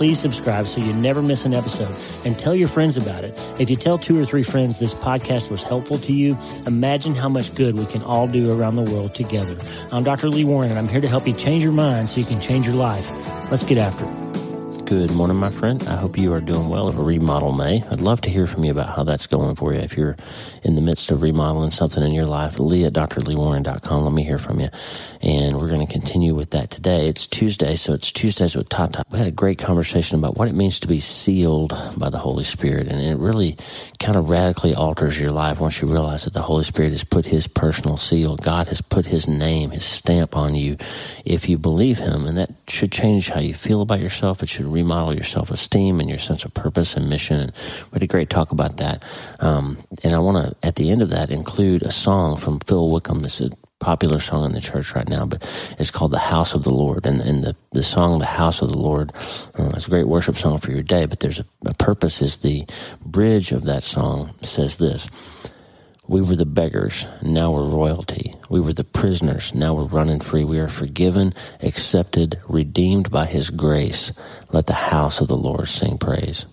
please subscribe so you never miss an episode and tell your friends about it. If you tell two or three friends this podcast was helpful to you, imagine how much good we can all do around the world together. I'm Dr. Lee Warren and I'm here to help you change your mind so you can change your life. Let's get after it. Good morning, my friend. I hope you are doing well at Remodel May. I'd love to hear from you about how that's going for you. If you're in the midst of remodeling something in your life, Lee at drleewarren.com. Let me hear from you. And we're going to continue with that today. It's Tuesday, so it's Tuesdays with Tata. We had a great conversation about what it means to be sealed by the Holy Spirit. And it really kind of radically alters your life once you realize that the Holy Spirit has put His personal seal. God has put His name, His stamp on you if you believe Him. And that should change how you feel about yourself. It should remodel your self esteem and your sense of purpose and mission. And we had a great talk about that. Um, and I want to, at the end of that, include a song from Phil Wickham. This is a popular song in the church right now, but it's called The House of the Lord. And, and the, the song, The House of the Lord, uh, it's a great worship song for your day, but there's a, a purpose is the bridge of that song says this. We were the beggars, now we're royalty. We were the prisoners, now we're running free. We are forgiven, accepted, redeemed by His grace. Let the house of the Lord sing praise.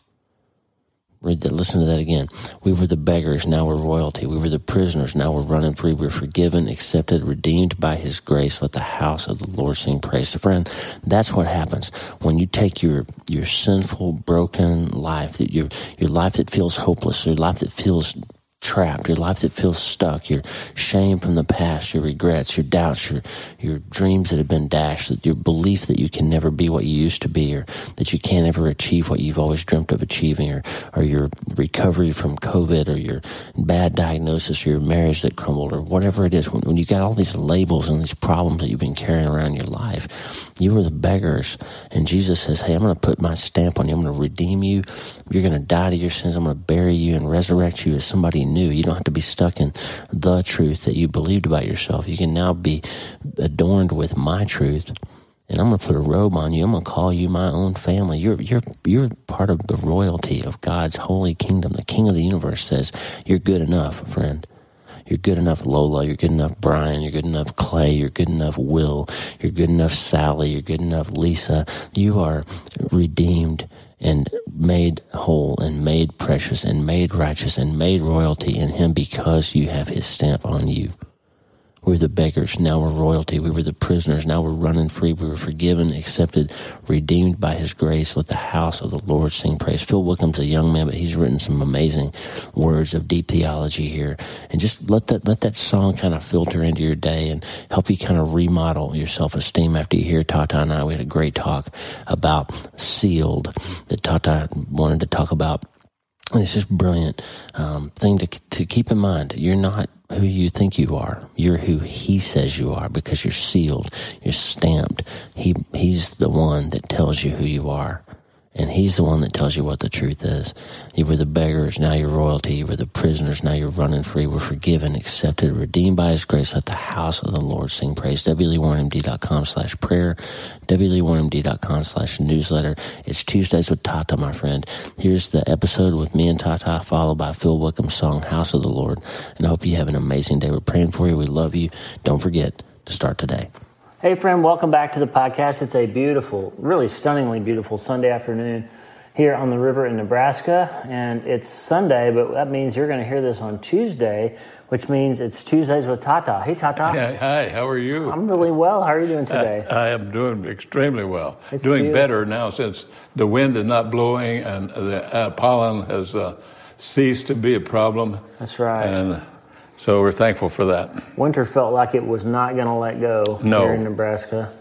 Read that, listen to that again. We were the beggars, now we're royalty. We were the prisoners, now we're running free. We're forgiven, accepted, redeemed by His grace. Let the house of the Lord sing praise. So friend, that's what happens when you take your your sinful, broken life, that your your life that feels hopeless, your life that feels trapped, your life that feels stuck, your shame from the past, your regrets, your doubts, your your dreams that have been dashed, your belief that you can never be what you used to be, or that you can't ever achieve what you've always dreamt of achieving, or or your recovery from COVID, or your bad diagnosis, or your marriage that crumbled, or whatever it is. When, when you got all these labels and these problems that you've been carrying around your life, you were the beggars, and Jesus says, "Hey, I'm going to put my stamp on you. I'm going to redeem you. You're going to die to your sins. I'm going to bury you and resurrect you as somebody new. You don't have to be stuck in the truth that you believed about yourself. You can now be adorned with my truth. And I'm going to put a robe on you. I'm going to call you my own family. You're, you're, you're part of the royalty of God's holy kingdom. The king of the universe says, you're good enough, friend. You're good enough, Lola. You're good enough, Brian. You're good enough, Clay. You're good enough, Will. You're good enough, Sally. You're good enough, Lisa. You are redeemed and made whole and made precious and made righteous and made royalty in him because you have his stamp on you. We were the beggars, now we're royalty. We were the prisoners, now we're running free. We were forgiven, accepted, redeemed by his grace. Let the house of the Lord sing praise. Phil Wickham's a young man, but he's written some amazing words of deep theology here. And just let that let that song kind of filter into your day and help you kind of remodel your self esteem after you hear Tata and I. We had a great talk about sealed that Tata wanted to talk about and it's just brilliant um, thing to to keep in mind. You're not who you think you are. You're who He says you are because you're sealed. You're stamped. He He's the one that tells you who you are. And he's the one that tells you what the truth is. You were the beggars, now you're royalty. You were the prisoners, now you're running free. We're forgiven, accepted, redeemed by his grace. Let the house of the Lord sing praise. WLeeWarrenMD.com slash prayer. WLeeWarrenMD.com slash newsletter. It's Tuesdays with Tata, my friend. Here's the episode with me and Tata, followed by Phil Wickham's song, House of the Lord. And I hope you have an amazing day. We're praying for you. We love you. Don't forget to start today. Hey, friend, welcome back to the podcast. It's a beautiful, really stunningly beautiful Sunday afternoon here on the river in Nebraska. And it's Sunday, but that means you're going to hear this on Tuesday, which means it's Tuesdays with Tata. Hey, Tata. Yeah, hi, how are you? I'm really well. How are you doing today? I, I am doing extremely well. It's doing beautiful. better now since the wind is not blowing and the uh, pollen has uh, cease to be a problem. That's right. And so we're thankful for that. Winter felt like it was not going to let go No. here in Nebraska.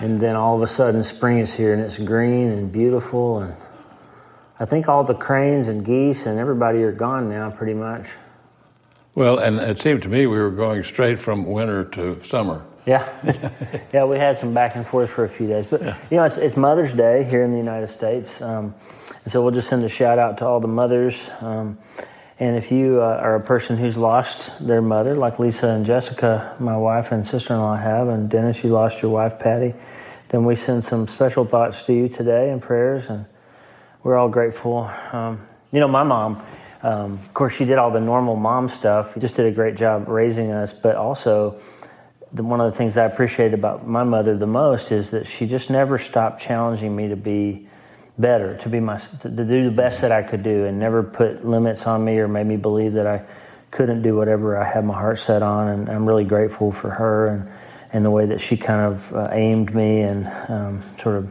And then all of a sudden, spring is here and it's green and beautiful. And I think all the cranes and geese and everybody are gone now, pretty much. Well, and it seemed to me we were going straight from winter to summer. Yeah, yeah, we had some back and forth for a few days, but you know, it's, it's Mother's Day here in the United States, um, and so we'll just send a shout out to all the mothers. Um, and if you uh, are a person who's lost their mother, like Lisa and Jessica, my wife and sister-in-law have, and Dennis, you lost your wife Patty, then we send some special thoughts to you today and prayers, and we're all grateful. Um, you know, my mom. Um, of course, she did all the normal mom stuff. She just did a great job raising us, but also the, one of the things I appreciate about my mother the most is that she just never stopped challenging me to be better, to be my, to do the best that I could do, and never put limits on me or made me believe that I couldn't do whatever I had my heart set on. And I'm really grateful for her and and the way that she kind of uh, aimed me and um, sort of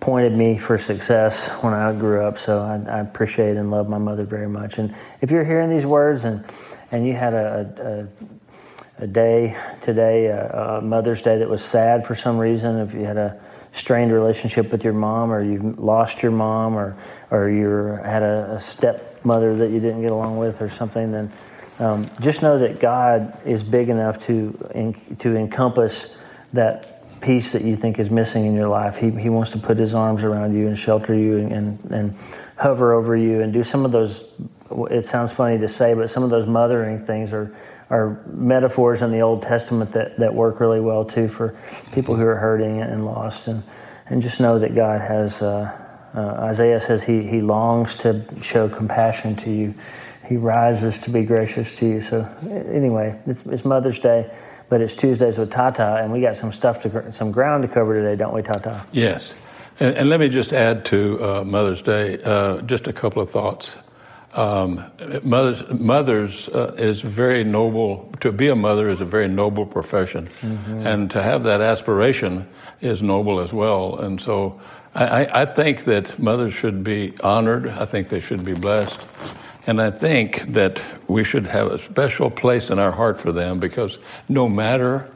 pointed me for success when I grew up. So I, I appreciate and love my mother very much. And if you're hearing these words and and you had a, a, a day today, a, a Mother's Day that was sad for some reason, if you had a strained relationship with your mom, or you've lost your mom, or or you had a, a stepmother that you didn't get along with, or something, then um, just know that God is big enough to en- to encompass that piece that you think is missing in your life. He, he wants to put his arms around you and shelter you and, and, and hover over you and do some of those. It sounds funny to say, but some of those mothering things are are metaphors in the Old Testament that, that work really well too for people who are hurting and lost. And, and just know that God has, uh, uh, Isaiah says he, he longs to show compassion to you. He rises to be gracious to you. So anyway, it's, it's Mother's Day, but it's Tuesdays with Tata, and we got some stuff to, some ground to cover today, don't we, Tata? Yes. And, let me just add to uh, Mother's Day uh, just a couple of thoughts. Um, mothers mothers uh, is very noble. To be a mother is a very noble profession, and to have that aspiration is noble as well. And so, I, I- I think that mothers should be honored. I think they should be blessed, and I think that we should have a special place in our heart for them because no matter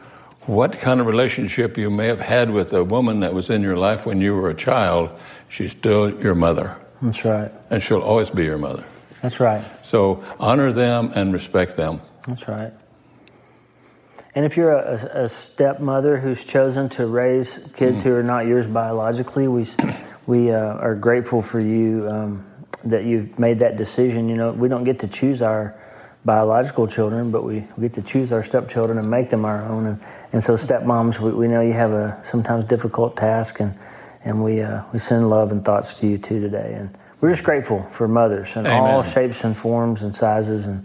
what kind of relationship you may have had with a woman that was in your life when you were a child, she's still your mother, That's right. and she'll always be your mother. That's right. So honor them and respect them. That's right. And if you're a, a stepmother who's chosen to raise kids who are not yours biologically, we we uh, are grateful for you um, that you've made that decision. You know, we don't get to choose our biological children, but we, we get to choose our stepchildren and make them our own. And, and so, stepmoms, we, we know you have a sometimes difficult task, and and we uh, we send love and thoughts to you too today. And we're just grateful for mothers in all shapes and forms and sizes and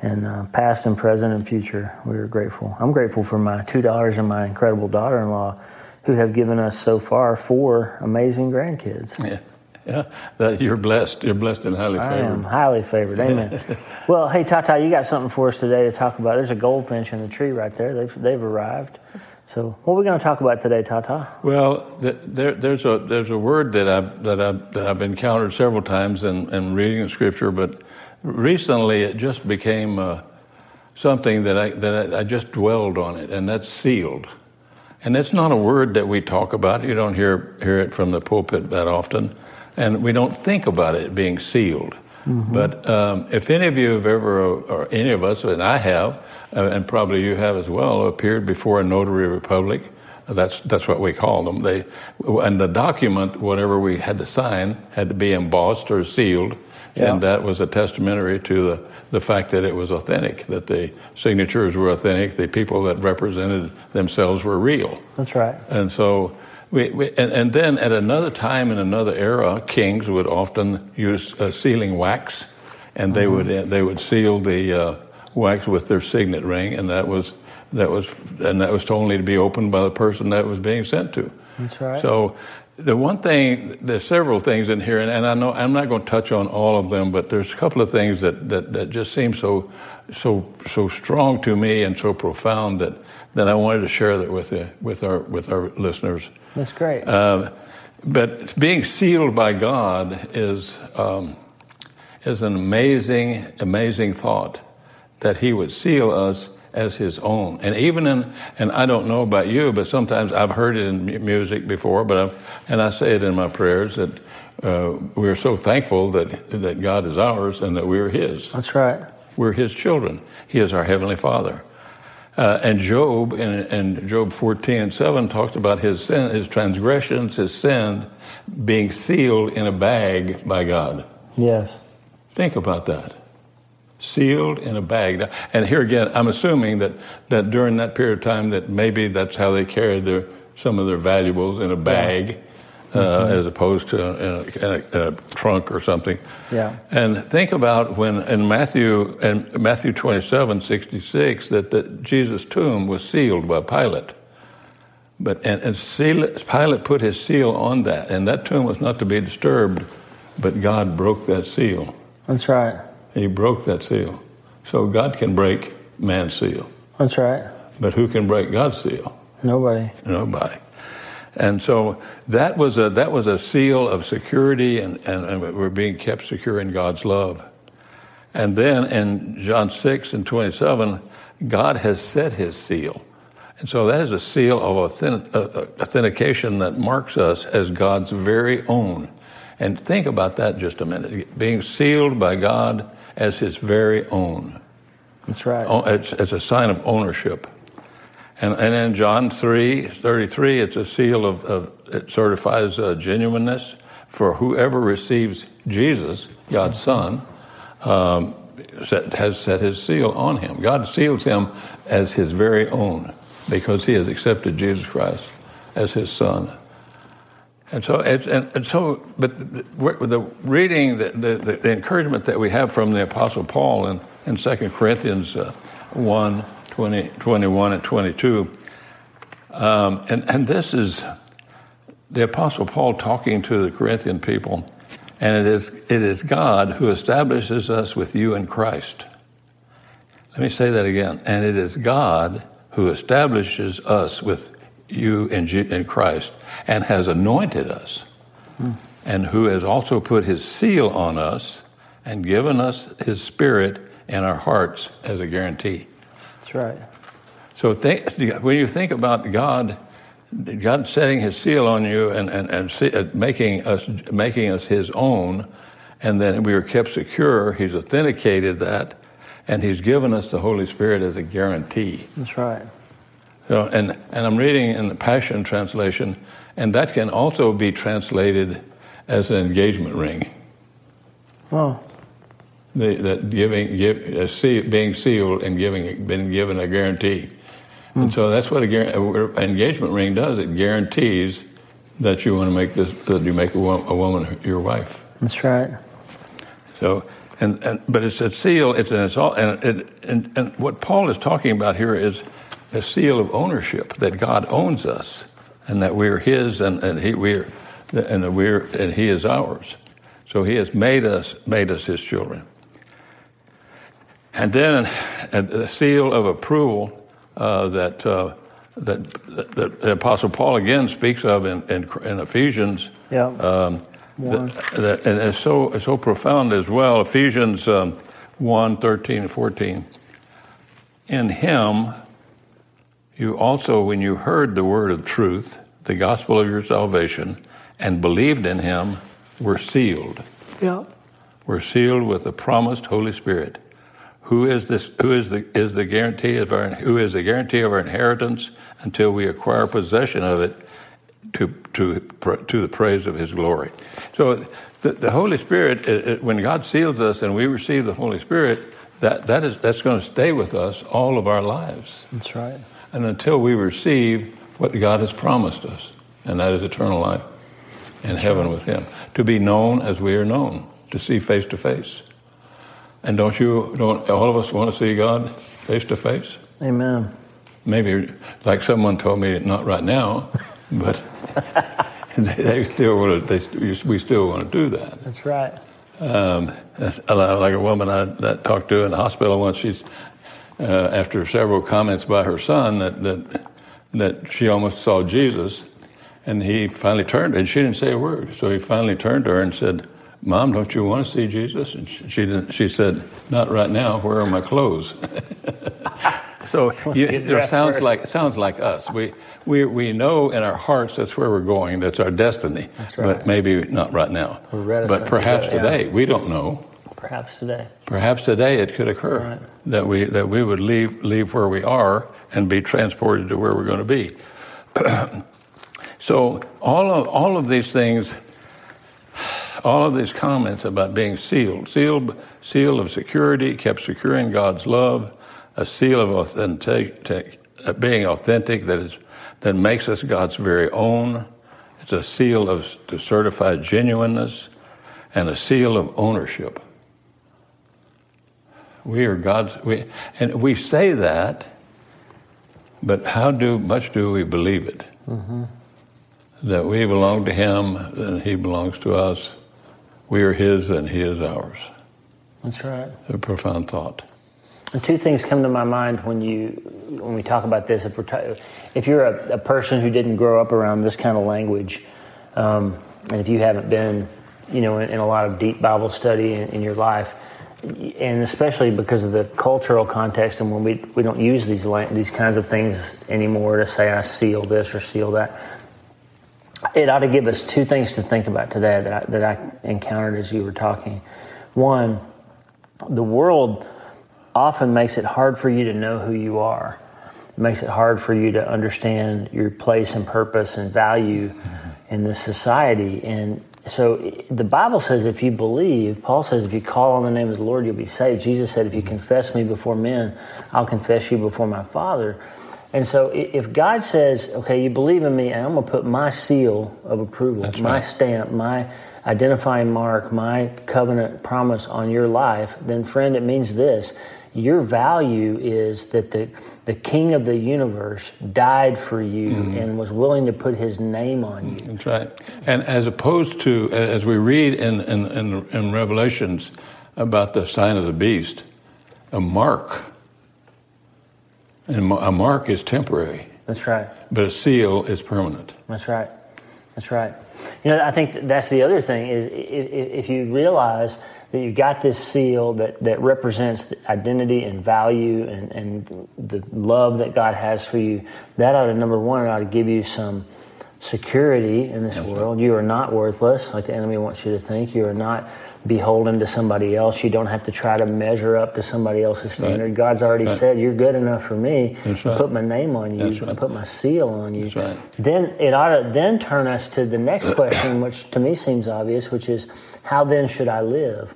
and uh, past and present and future. We are grateful. I'm grateful for my two daughters and my incredible daughter-in-law, who have given us so far four amazing grandkids. Yeah, yeah. That you're blessed. You're blessed and highly favored. I am highly favored. Amen. well, hey Tata, you got something for us today to talk about. There's a goldfinch in the tree right there. They've they've arrived. So, what are we going to talk about today, Tata? Well, there, there's a there's a word that I've that I've, that I've encountered several times in, in reading the scripture, but recently it just became uh, something that I that I, I just dwelled on it, and that's sealed. And it's not a word that we talk about. You don't hear hear it from the pulpit that often, and we don't think about it being sealed. But um, if any of you have ever, or any of us, and I have, uh, and probably you have as well, appeared before a notary public, that's that's what we call them. They and the document, whatever we had to sign, had to be embossed or sealed, Yeah. and that was a testamentary to the the fact that it was authentic, that the signatures were authentic, the people that represented themselves were real. That's right. And so, we, we and, and then at another time in another era, kings would often use uh, sealing wax, and they would uh, they would seal the uh, wax with their signet ring, and that was that was and that was only to be opened by the person that was being sent to. That's right. So. The one thing, there's several things in here, and, and I know I'm not going to touch on all of them, but there's a couple of things that, that, that just seem so, so, so strong to me and so profound that, that I wanted to share that with, the, with, our, with our listeners. That's great. Uh, but being sealed by God is, um, is an amazing, amazing thought that He would seal us as His own. And even in, and I don't know about you, but sometimes I've heard it in music before, but I've, and I say it in my prayers that uh, we're so thankful that that God is ours and that we're His. That's right. We're His children. He is our heavenly Father. Uh, and Job, in, in, Job 14 and 7, talks about his sin, his transgressions, his sin being sealed in a bag by God. Yes. Think about that. Sealed in a bag. And here again, I'm assuming that, that during that period of time that maybe that's how they carried their, some of their valuables in a bag. Yeah. Uh, mm-hmm. as opposed to in a, in, a, in a, trunk or something. Yeah. And think about when in Matthew in Matthew 27, 66, that the, Jesus' tomb was sealed by Pilate. But and, and seal, Pilate put his seal on that, and that tomb was not to be disturbed, but God broke that seal. That's right. He broke that seal. So God can break man's seal. That's right. But who can break God's seal? Nobody. Nobody. And so that was a, that was a seal of security, and, and, and we're being kept secure in God's love. And then in John 6 and 27, God has set his seal. And so that is a seal of uh, uh, authentication that marks us as God's very own. And think about that just a minute being sealed by God as his very own. That's right. It's, it's a sign of ownership. And, and in John 3 33, it's a seal of, of it certifies uh, genuineness for whoever receives Jesus, God's Son, um, set, has set his seal on him. God seals him as his very own because he has accepted Jesus Christ as his Son. And so, and, and so, but the, reading, the, the, the, encouragement that we have from the Apostle Paul in, in 2 Corinthians uh, 1 20, 21 and 22. Um, and, and this is the Apostle Paul talking to the Corinthian people, and it is, it is God who establishes us with you in Christ. Let me say that again. And it is God who establishes us with you in, in Christ and has anointed us, and who has also put his seal on us and given us his spirit in our hearts as a guarantee. That's right. So think, when you think about God, God setting His seal on you and, and, and see, uh, making us making us His own, and then we are kept secure. He's authenticated that, and He's given us the Holy Spirit as a guarantee. That's right. So, and and I'm reading in the Passion translation, and that can also be translated as an engagement ring. Oh the, that giving, give, see, being sealed and giving, been given a guarantee. Hmm. And so that's what an engagement ring does. It guarantees that you want to make this, that you make a, a woman your wife. That's right. So, and, and but it's a seal. It's an it's all, and, it, and and what Paul is talking about here is a seal of ownership that God owns us, and that we're His, and, and He we're and we're and He is ours. So He has made us made us His children. And then a seal of approval uh, that, uh, that, that, the Apostle Paul again speaks of in, in, in Ephesians. Yeah. Um, that, that, and it's so, it's so profound as well. Ephesians um, 1 13 and 14. In him, you also, when you heard the word of truth, the gospel of your salvation, and believed in him, were sealed. Yeah. Were sealed with the promised Holy Spirit who is this? Who is the is the guarantee of our who is the guarantee of our inheritance until we acquire possession of it to to to the praise of His glory. So the, the Holy Spirit, it, it, when God seals us and we receive the Holy Spirit, that that is that's going to stay with us all of our lives. That's right. And until we receive what God has promised us, and that is eternal life in heaven with Him, to be known as we are known, to see face to face. And don't you, don't all of us want to see God face to face? Amen. Maybe, like someone told me, not right now, but they still want to, they, we still want to do that. That's right. Um, like a woman I that talked to in the hospital once, she's, uh, after several comments by her son that, that, that she almost saw Jesus, and he finally turned, and she didn't say a word. So he finally turned to her and said, Mom, don't you want to see Jesus? And she, she, didn't, she said, Not right now. Where are my clothes? so you, it sounds first. like sounds like us. We, we we know in our hearts that's where we're going. That's our destiny. That's right. But maybe not right now. But perhaps today, yeah. we don't know. Perhaps today. Perhaps today it could occur right. that we that we would leave leave where we are and be transported to where we're going to be. so all of all of these things all of these comments about being sealed, sealed, seal of security, kept secure in God's love, a seal of authentic, uh, being authentic that is that makes us God's very own. It's a seal of to certify genuineness, and a seal of ownership. We are God's, we, and we say that, but how do much do we believe it? Mm-hmm. That we belong to Him and He belongs to us. We are His and He is ours. That's right. A profound thought. And two things come to my mind when you when we talk about this. If, we're t- if you're a, a, person who didn't grow up around this kind of language, um, and if you haven't been, you know, in, in a lot of deep Bible study in, in, your life, and especially because of the cultural context, and when we we don't use these these kinds of things anymore to say I seal this or seal that it ought to give us two things to think about today that I, that I encountered as you were talking. One, the world often makes it hard for you to know who you are. It makes it hard for you to understand your place and purpose and value mm-hmm. in this society. And so the Bible says if you believe, Paul says if you call on the name of the Lord, you'll be saved. Jesus said if you confess me before men, I'll confess you before my Father. And so if God says, okay, you believe in me, and I'm going to put my seal of approval, That's my right. stamp, my identifying mark, my covenant promise on your life, then friend, it means this. Your value is that the, the king of the universe died for you mm-hmm. and was willing to put his name on you. That's right. And as opposed to, as we read in, in, in, in Revelations about the sign of the beast, a mark and a mark is temporary. That's right. But a seal is permanent. That's right. That's right. You know, I think that's the other thing is if you realize that you've got this seal that, that represents the identity and value and, and the love that God has for you, that ought to, number one, ought to give you some security in this That's world. Right. You are not worthless, like the enemy wants you to think. You are not beholden to somebody else. You don't have to try to measure up to somebody else's standard. Right. God's already right. said, You're good enough for me. Right. Put my name on you. I put my seal on you. Then it ought to then turn us to the next question, which to me seems obvious, which is how then should I live?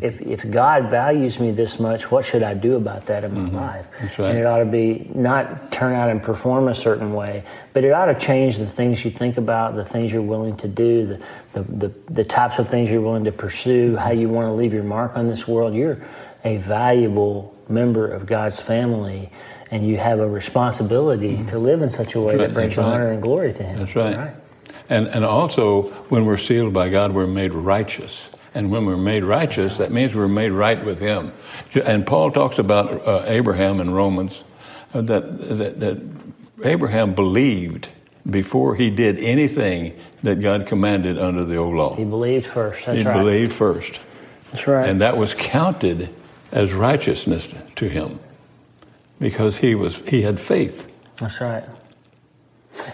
If, if God values me this much, what should I do about that in my mm-hmm. life? Right. And it ought to be not turn out and perform a certain way, but it ought to change the things you think about, the things you're willing to do, the, the, the, the types of things you're willing to pursue, how you want to leave your mark on this world. You're a valuable member of God's family and you have a responsibility mm-hmm. to live in such a way that brings honor and glory to Him. That's right. right. And, and also, when we're sealed by God, we're made righteous. And when we're made righteous, that means we're made right with Him. And Paul talks about uh, Abraham in Romans uh, that, that, that Abraham believed before he did anything that God commanded under the old law. He believed first. That's he right. believed first. That's right. And that was counted as righteousness to him because he was he had faith. That's right.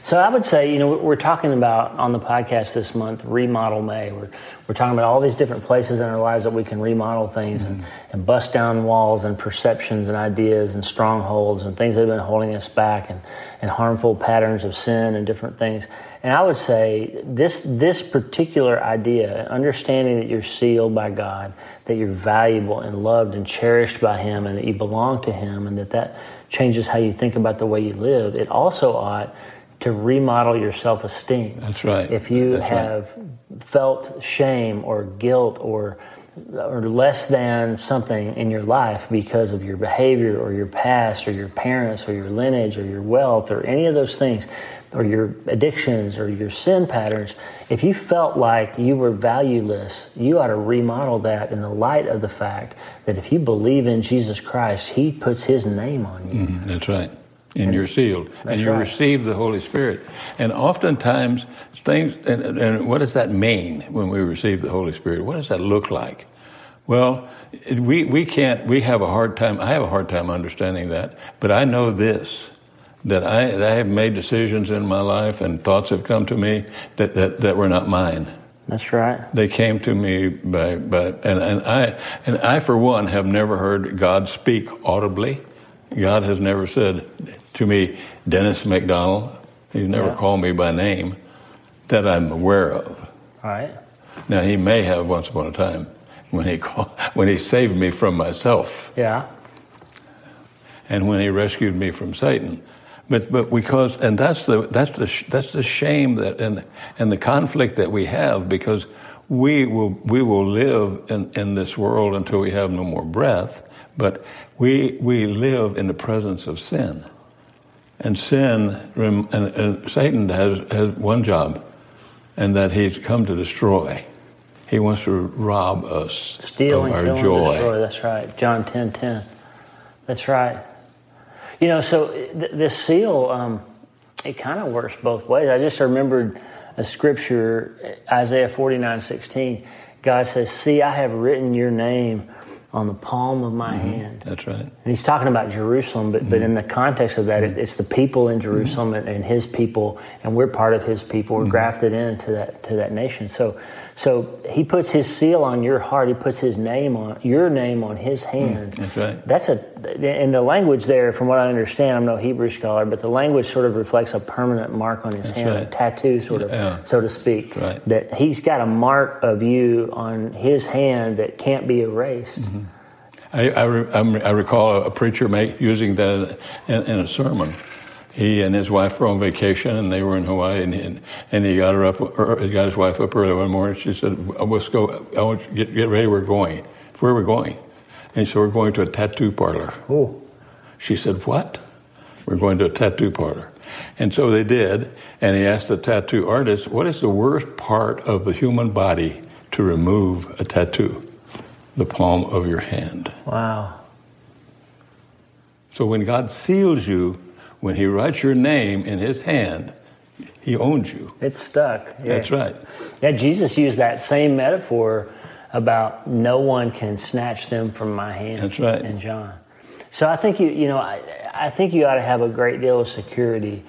So I would say, you know, we're talking about on the podcast this month, Remodel May. We're, we're talking about all these different places in our lives that we can remodel things mm-hmm. and, and bust down walls and perceptions and ideas and strongholds and things that have been holding us back and, and harmful patterns of sin and different things. And I would say this, this particular idea, understanding that you're sealed by God, that you're valuable and loved and cherished by Him and that you belong to Him and that that changes how you think about the way you live, it also ought to remodel your self esteem. That's right. If you That's have right. felt shame or guilt or or less than something in your life because of your behavior or your past or your parents or your lineage or your wealth or any of those things or your addictions or your sin patterns, if you felt like you were valueless, you ought to remodel that in the light of the fact that if you believe in Jesus Christ, He puts His name on you. Mm, that's right. And you're sealed, and you right. receive the Holy Spirit. And oftentimes, things, and, and what does that mean when we receive the Holy Spirit? What does that look like? Well, we, we can't, we have a hard time, I have a hard time understanding that, but I know this. That I, that I have made decisions in my life and thoughts have come to me that, that, that were not mine. That's right. They came to me by, by and, and I and I for one have never heard God speak audibly. God has never said to me, Dennis McDonald. He's never Yeah. called me by name that I'm aware of. All right. Now he may have once upon a time when he called, when he saved me from myself Yeah. and when he rescued me from Satan. But but because and that's the that's the sh- that's the shame that and and the conflict that we have because we will we will live in, in this world until we have no more breath, but we we live in the presence of sin, and sin and, and Satan has has one job, and that he's come to destroy. He wants to rob us Steal of and our kill joy. and destroy. That's right. John ten ten. That's right. You know, so th- this seal, um, it kind of works both ways. I just remembered a scripture, Isaiah forty nine sixteen. God says, "See, I have written your name on the palm of my mm-hmm. hand." That's right. And he's talking about Jerusalem, but, but in the mm-hmm. context of that, it, it's the people in mm-hmm. Jerusalem and, and his people, and we're part of his people. We're grafted into that to that nation. So, so he puts his seal on your heart. He puts his name on your name on his hand. That's right. That's a and the language there, from what I understand, I'm no Hebrew scholar, but the language sort of reflects a permanent mark on his hand, a tattoo, sort of, Yeah. so to speak. Right. That he's got a mark of you on his hand that can't be erased. Mm-hmm. I, I, re, I'm- I recall a preacher make, using that in, in a sermon. He and his wife were on vacation, and they were in Hawaii, and he, and he got her up. Or he got his wife up early one morning. She said, "Let's go. I want get, get ready. We're going. Where are we going?" And so we're going to a tattoo parlor. Oh, She said, What? We're going to a tattoo parlor. And so they did, and he asked the tattoo artist, What is the worst part of the human body to remove a tattoo? The palm of your hand. wow. So when God seals you, when he writes your name in his hand, he owns you. It's stuck. Yeah. That's right. Yeah, Jesus used that same metaphor about no one can snatch them from my hand. That's right. In John. So I think you, you know, I, I think you ought to have a great deal of security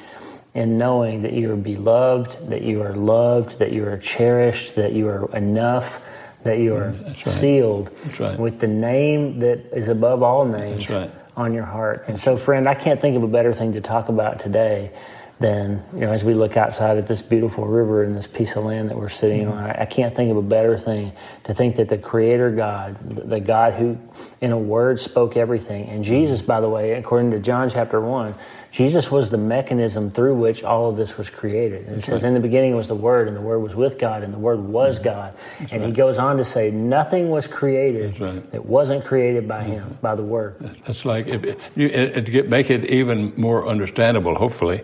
in knowing that you are beloved, that you are loved, that you are cherished, that you are enough, that you are right. sealed right. with the name that is above all names That's right. On your heart. And so, friend, I can't think of a better thing to talk about today than, you know, as we look outside at this beautiful river and this piece of land that we're sitting Mm-hmm. on. I, can't think of a better thing to think that the Creator God, the God who, in a word, spoke everything, and Jesus, by the way, according to John chapter 1, Jesus was the mechanism through which all of this was created. And it says, In the beginning was the Word, and the Word was with God, and the Word was God. and he goes on to say, Nothing was created Mm-hmm. Right. that wasn't created by Him, by the Word. That's like if you it make it even more understandable. Hopefully,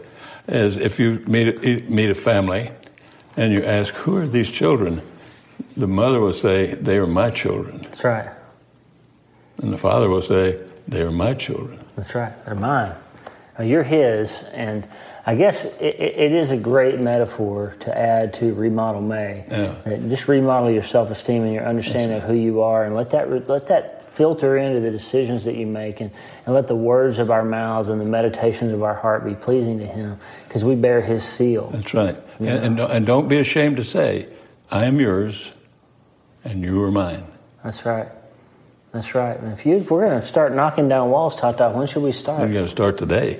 is if you meet meet a family, and you ask who are these children, the mother will say they are my children, That's right. and the father will say they are my children. That's right. They're mine. Now, you're His, and I guess it, it is a great metaphor to add to remodel May. Yeah. Uh, just remodel your self-esteem and your understanding of who you are, and let that let that filter into the decisions that you make, and, and let the words of our mouths and the meditations of our heart be pleasing to Him, because we bear His seal. That's right. And, and and don't be ashamed to say, I am yours, and you are mine. That's right. That's right. And if you if we're going to start knocking down walls, Tata, when should we start? We're going to start today.